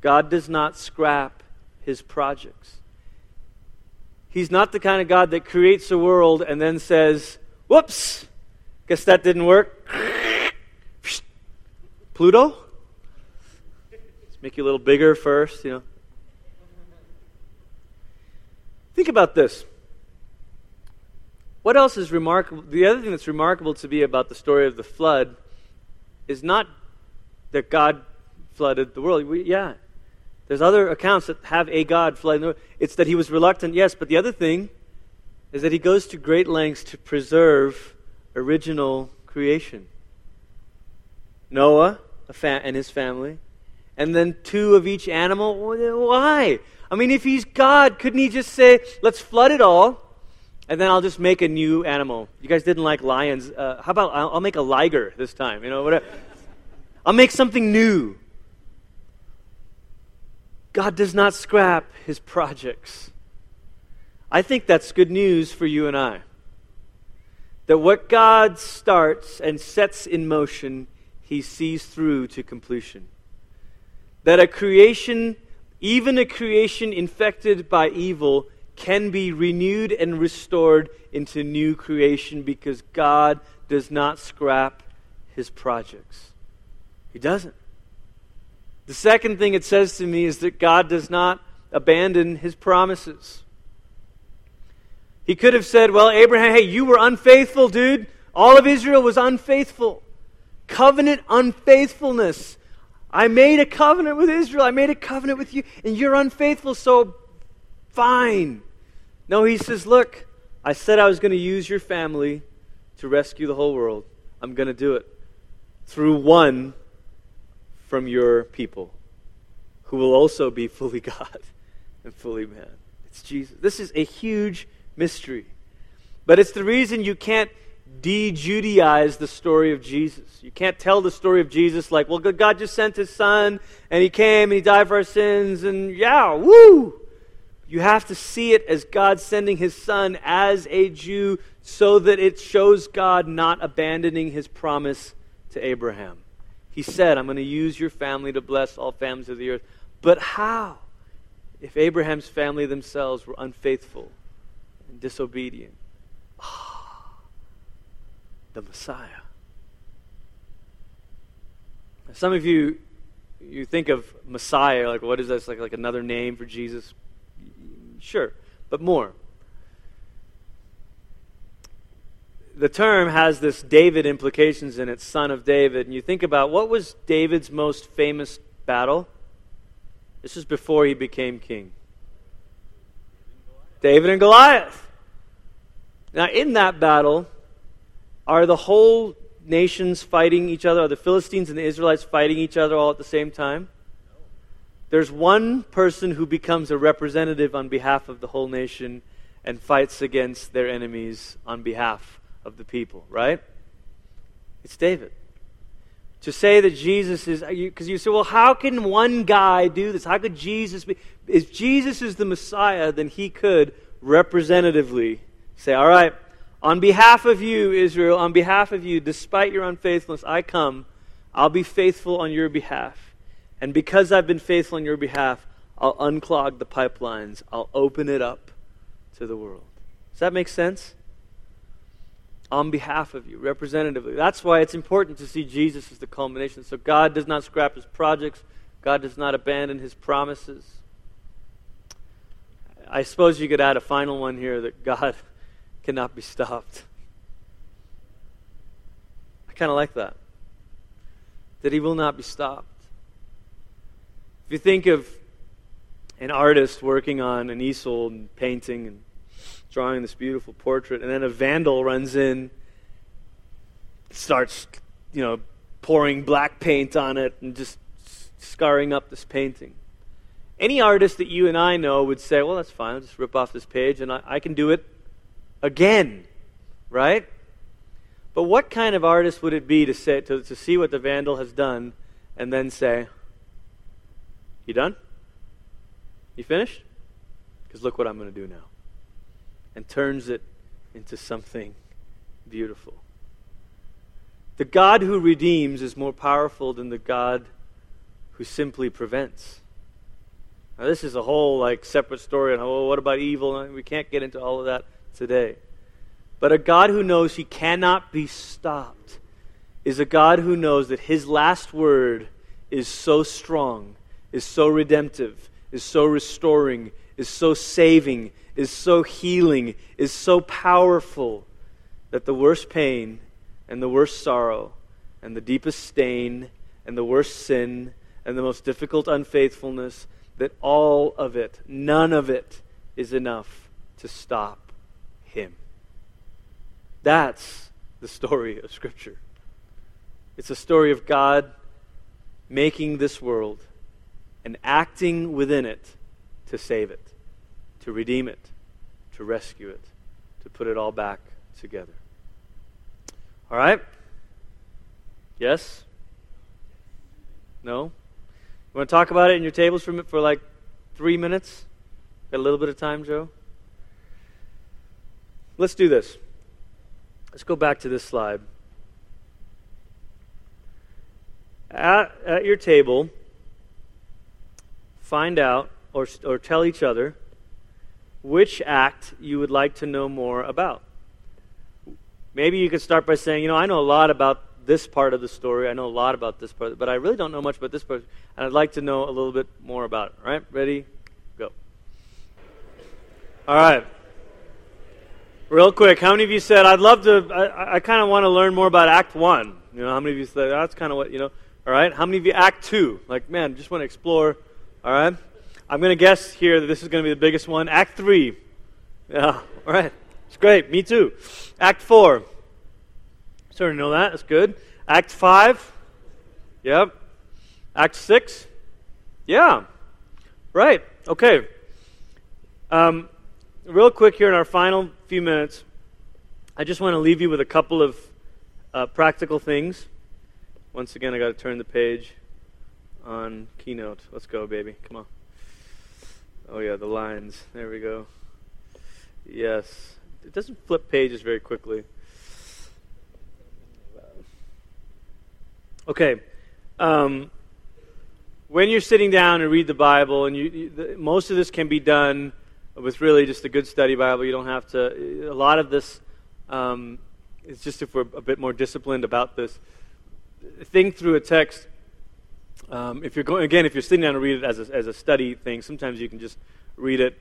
God does not scrap his projects. He's not the kind of God that creates a world and then says, whoops, guess that didn't work. Pluto? Let's make you a little bigger first, you know. Think about this. What else is remarkable? The other thing that's remarkable to me about the story of the flood is not that God flooded the world. We, yeah, there's other accounts that have a God flooding the world. It's that he was reluctant, yes, but the other thing is that he goes to great lengths to preserve original creation. Noah and his family, and then two of each animal. Why? I mean, if he's God, couldn't he just say, let's flood it all, and then I'll just make a new animal? You guys didn't like lions. Uh, how about I'll, I'll make a liger this time? You know, whatever. I'll make something new. God does not scrap his projects. I think that's good news for you and I. That what God starts and sets in motion, he sees through to completion. That a creation, even a creation infected by evil, can be renewed and restored into new creation because God does not scrap his projects. He doesn't. The second thing it says to me is that God does not abandon his promises. He could have said, Well, Abraham, hey, you were unfaithful, dude. All of Israel was unfaithful. Covenant unfaithfulness. I made a covenant with Israel. I made a covenant with you, and you're unfaithful, so fine. No, he says, Look, I said I was going to use your family to rescue the whole world. I'm going to do it through one from your people who will also be fully God and fully man. It's Jesus. This is a huge mystery. But it's the reason you can't de Judaize the story of Jesus. You can't tell the story of Jesus like, well, God just sent his son and he came and he died for our sins and yeah, woo! You have to see it as God sending his son as a Jew so that it shows God not abandoning his promise to Abraham. He said, I'm going to use your family to bless all families of the earth. But how? If Abraham's family themselves were unfaithful and disobedient. The Messiah. Some of you, you think of Messiah, like what is this, like, like another name for Jesus? Sure, but more. the term has this David implications in it, son of David. And you think about what was David's most famous battle? This is before he became king. David and Goliath. Now, in that battle, are the whole nations fighting each other? Are the Philistines and the Israelites fighting each other all at the same time? There's one person who becomes a representative on behalf of the whole nation and fights against their enemies on behalf of the people, right? It's David. To say that Jesus is, uh, because you say, well, how can one guy do this? How could Jesus be? If Jesus is the Messiah, then he could representatively say, all right, on behalf of you, Israel, on behalf of you, despite your unfaithfulness, I come. I'll be faithful on your behalf. And because I've been faithful on your behalf, I'll unclog the pipelines. I'll open it up to the world. Does that make sense? on behalf of you, representatively. That's why it's important to see Jesus as the culmination. So God does not scrap his projects, God does not abandon his promises. I suppose you could add a final one here that God cannot be stopped. I kind of like that. That he will not be stopped. If you think of an artist working on an easel and painting and drawing this beautiful portrait, and then a vandal runs in, starts, you know, pouring black paint on it and just scarring up this painting. Any artist that you and I know would say, well, that's fine, I'll just rip off this page and I, I can do it again, right? But what kind of artist would it be to, say, to, to see what the vandal has done and then say, You done? You finished? Because look what I'm going to do now. And turns it into something beautiful. The God who redeems is more powerful than the God who simply prevents. Now, this is a whole like separate story on oh, what about evil? We can't get into all of that today. But a God who knows he cannot be stopped is a God who knows that his last word is so strong, is so redemptive, is so restoring, is so saving, is so healing, is so powerful that the worst pain and the worst sorrow and the deepest stain and the worst sin and the most difficult unfaithfulness, that all of it, none of it, is enough to stop him. That's the story of Scripture. It's a story of God making this world and acting within it to save it, to redeem it, to rescue it, to put it all back together. All right? Yes? No? You want to talk about it in your tables for, for like three minutes? Got a little bit of time, Joe? Let's do this. Let's go back to this slide. At, at your table, find out or, or tell each other which act you would like to know more about. Maybe you could start by saying, you know, I know a lot about this part of the story. I know a lot about this part, but I really don't know much about this part, and I'd like to know a little bit more about it. All right? Ready? Go. All right. Real quick, how many of you said, I'd love to, I, I kind of want to learn more about Act 1? You know, how many of you said, that's kind of what, you know, all right? How many of you Act 2? Like, man, just want to explore, all right? I'm going to guess here that this is going to be the biggest one. Act 3. Yeah, all right. It's great. Me too. Act 4. Starting to know that. That's good. Act 5. Yep. Act 6. Yeah. Right. Okay. Um, real quick here in our final few minutes, I just want to leave you with a couple of uh, practical things. Once again, I got to turn the page on Keynote. Let's go, baby. Come on. Oh, yeah, the lines. There we go. Yes. It doesn't flip pages very quickly. Okay. Um, when you're sitting down and read the Bible, and you, you the, most of this can be done with really just a good study Bible. You don't have to. A lot of this um, is just if we're a bit more disciplined about this. Think through a text. Um, if you're going again, if you're sitting down to read it as a, as a study thing, sometimes you can just read it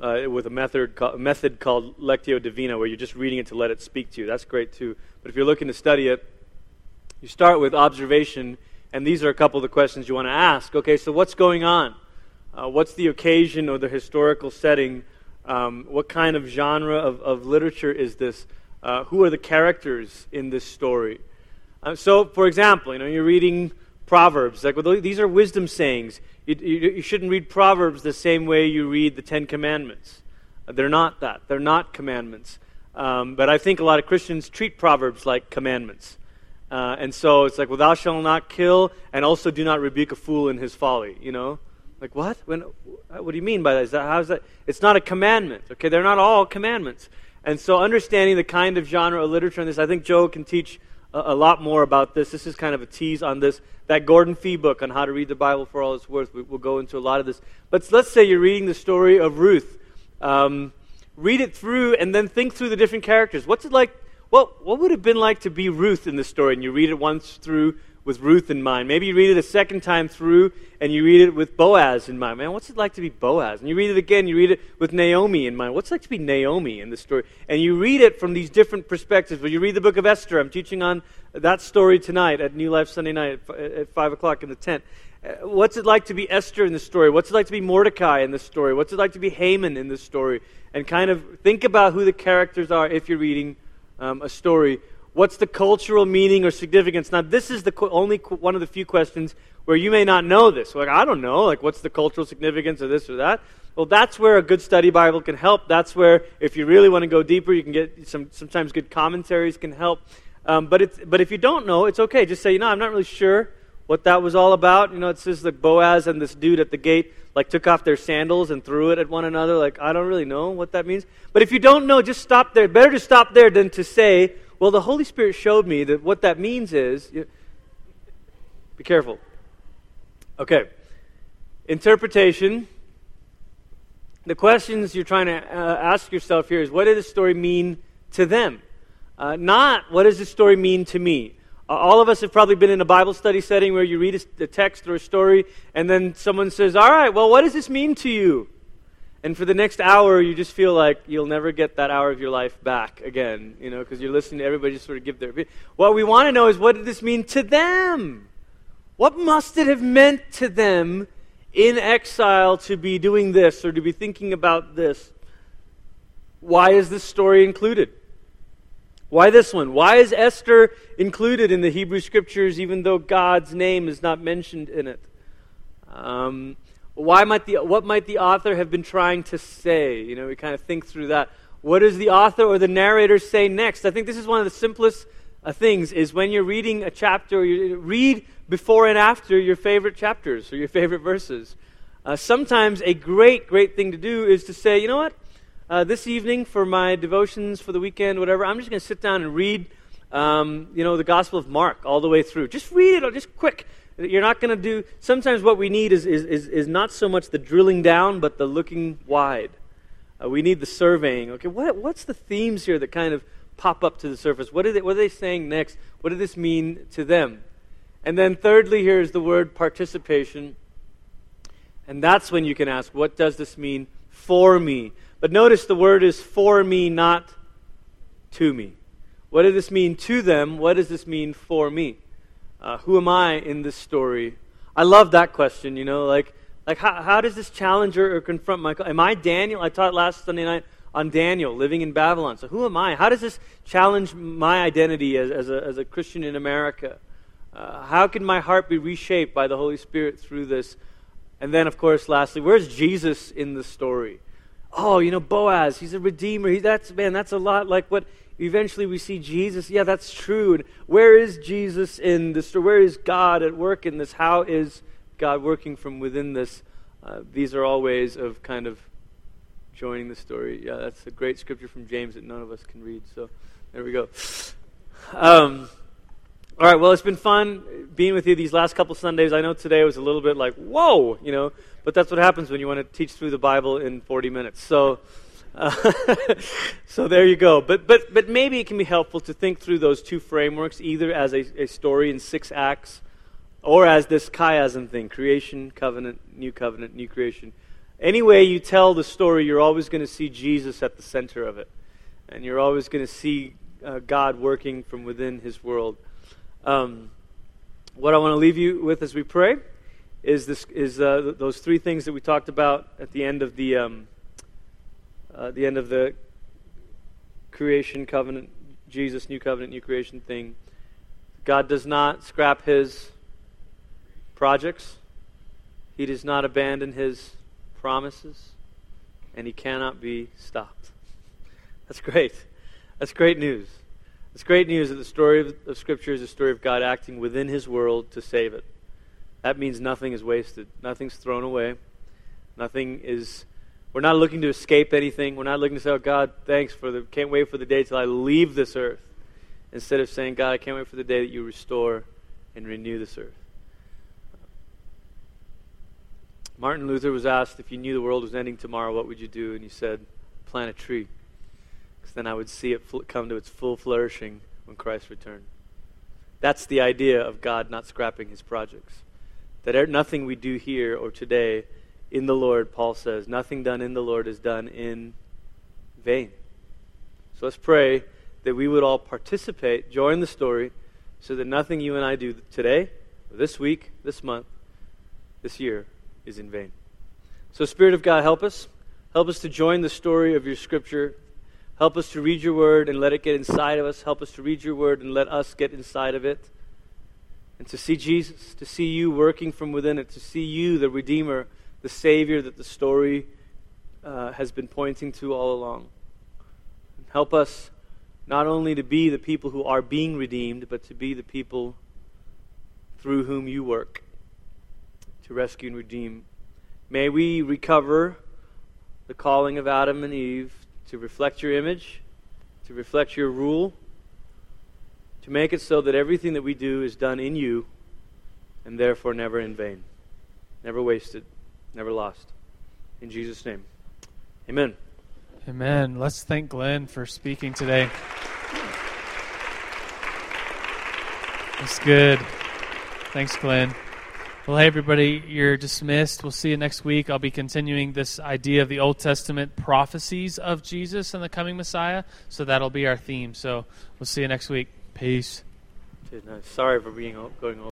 uh, with a method, a method called Lectio Divina, where you're just reading it to let it speak to you. That's great too. But if you're looking to study it, you start with observation, and these are a couple of the questions you want to ask. Okay, so what's going on? Uh, what's the occasion or the historical setting? Um, what kind of genre of, of literature is this? Uh, who are the characters in this story? Uh, so, for example, you know, you're reading Proverbs. Like well, these are wisdom sayings. You, you, you, shouldn't read Proverbs the same way you read the Ten Commandments. Uh, they're not that. They're not commandments. Um, but I think a lot of Christians treat Proverbs like commandments. Uh, and so it's like, well, thou shalt not kill, and also do not rebuke a fool in his folly. You know, like what? When? What do you mean by that? Is that how's that? It's not a commandment. Okay, they're not all commandments. And so understanding the kind of genre of literature in this, I think Joe can teach a, a lot more about this. This is kind of a tease on this. That Gordon Fee book on how to read the Bible for all it's worth. We, will go into a lot of this. But let's say you're reading the story of Ruth. Um, read it through and then think through the different characters. What's it like? What, what would it have been like to be Ruth in this story? And you read it once through with Ruth in mind. Maybe you read it a second time through and you read it with Boaz in mind. Man, what's it like to be Boaz? And you read it again, you read it with Naomi in mind. What's it like to be Naomi in the story? And you read it from these different perspectives. When you read the book of Esther, I'm teaching on that story tonight at New Life Sunday night at 5 o'clock in the tent. Uh, What's it like to be Esther in the story? What's it like to be Mordecai in the story? What's it like to be Haman in the story? And kind of think about who the characters are if you're reading um, a story. What's the cultural meaning or significance? Now, this is the only one of the few questions where you may not know this. Like, I don't know. Like, what's the cultural significance of this or that? Well, that's where a good study Bible can help. That's where, if you really want to go deeper, you can get some. Sometimes good commentaries can help. Um, but it's, but if you don't know, it's okay. Just say, you know, I'm not really sure what that was all about. You know, it says like Boaz and this dude at the gate like took off their sandals and threw it at one another. Like, I don't really know what that means. But if you don't know, just stop there. Better to stop there than to say, well, the Holy Spirit showed me that what that means is. Be careful. Okay. Interpretation. The questions you're trying to uh, ask yourself here is what did the story mean to them? Uh, not what does the story mean to me? Uh, all of us have probably been in a Bible study setting where you read a, a text or a story, and then someone says, All right, well, what does this mean to you? And for the next hour, you just feel like you'll never get that hour of your life back again, you know, because you're listening to everybody just sort of give their. What we want to know is what did this mean to them? What must it have meant to them in exile to be doing this or to be thinking about this? Why is this story included? Why this one? Why is Esther included in the Hebrew Scriptures even though God's name is not mentioned in it? Um, why might the, what might the author have been trying to say? You know, we kind of think through that. What does the author or the narrator say next? I think this is one of the simplest uh, things is when you're reading a chapter, you read before and after your favorite chapters or your favorite verses. Uh, sometimes a great, great thing to do is to say, you know what? Uh, this evening for my devotions for the weekend, whatever, I'm just going to sit down and read, um, you know, the Gospel of Mark all the way through. Just read it, just quick. You're not going to do. Sometimes what we need is, is, is, is, not so much the drilling down, but the looking wide. Uh, we need the surveying. Okay, what, what's the themes here that kind of pop up to the surface? What are, they, what are they saying next? What did this mean to them? And then, thirdly, here is the word participation. And that's when you can ask, what does this mean for me? But notice the word is for me, not to me. What does this mean to them? What does this mean for me? Uh, who am I in this story? I love that question, you know, like, like how, how does this challenge or, confront my. Am I Daniel? I taught last Sunday night on Daniel living in Babylon. So who am I? How does this challenge my identity as, as, a, as a Christian in America? Uh, how can my heart be reshaped by the Holy Spirit through this? And then, of course, lastly, where's Jesus in the story? Oh, you know, Boaz, he's a redeemer. He, that's, man, that's a lot like what eventually we see Jesus. Yeah, that's true. And where is Jesus in this story? Where is God at work in this? How is God working from within this? Uh, these are all ways of kind of joining the story. Yeah, that's a great scripture from James that none of us can read. So there we go. Um, all right, well, it's been fun being with you these last couple Sundays. I know today was a little bit like, whoa, you know, but that's what happens when you want to teach through the Bible in 40 minutes. So, so there you go. But, but, but maybe it can be helpful to think through those two frameworks, either as a, a story in six acts or as this chiasm thing creation, covenant, new covenant, new creation. Any way you tell the story, you're always going to see Jesus at the center of it. And you're always going to see uh, God working from within his world. Um, what I want to leave you with as we pray is this is uh, th- those three things that we talked about at the end of the um, the end of the creation covenant, Jesus, new covenant, new creation thing. God does not scrap His projects. He does not abandon His promises, and He cannot be stopped. That's great. That's great news. It's great news that the story of, of, Scripture is a story of God acting within His world to save it. That means nothing is wasted, nothing's thrown away, nothing is. We're not looking to escape anything. We're not looking to say, "Oh God, thanks for the can't wait for the day till I leave this earth." Instead of saying, "God, I can't wait for the day that you restore and renew this earth." Martin Luther was asked if you knew the world was ending tomorrow, what would you do? And he said, "Plant a tree." Because then I would see it come to its full flourishing when Christ returned. That's the idea of God not scrapping his projects. That er, nothing we do here or today in the Lord, Paul says, nothing done in the Lord is done in vain. So let's pray that we would all participate, join the story, so that nothing you and I do today, this week, this month, this year is in vain. So, Spirit of God, help us. Help us to join the story of your scripture. Help us to read your word and let it get inside of us. Help us to read your word and let us get inside of it. And to see Jesus, to see you working from within it, to see you, the Redeemer, the Savior that the story uh, has been pointing to all along. Help us not only to be the people who are being redeemed, but to be the people through whom you work to rescue and redeem. May we recover the calling of Adam and Eve to reflect your image, to reflect your rule, to make it so that everything that we do is done in you and therefore never in vain, never wasted, never lost. In Jesus' name, amen. Amen. Let's thank Glenn for speaking today. That's good. Thanks, Glenn. Well, hey, everybody, you're dismissed. We'll see you next week. I'll be continuing this idea of the Old Testament prophecies of Jesus and the coming Messiah. So that'll be our theme. So we'll see you next week. Peace. Sorry for being going over.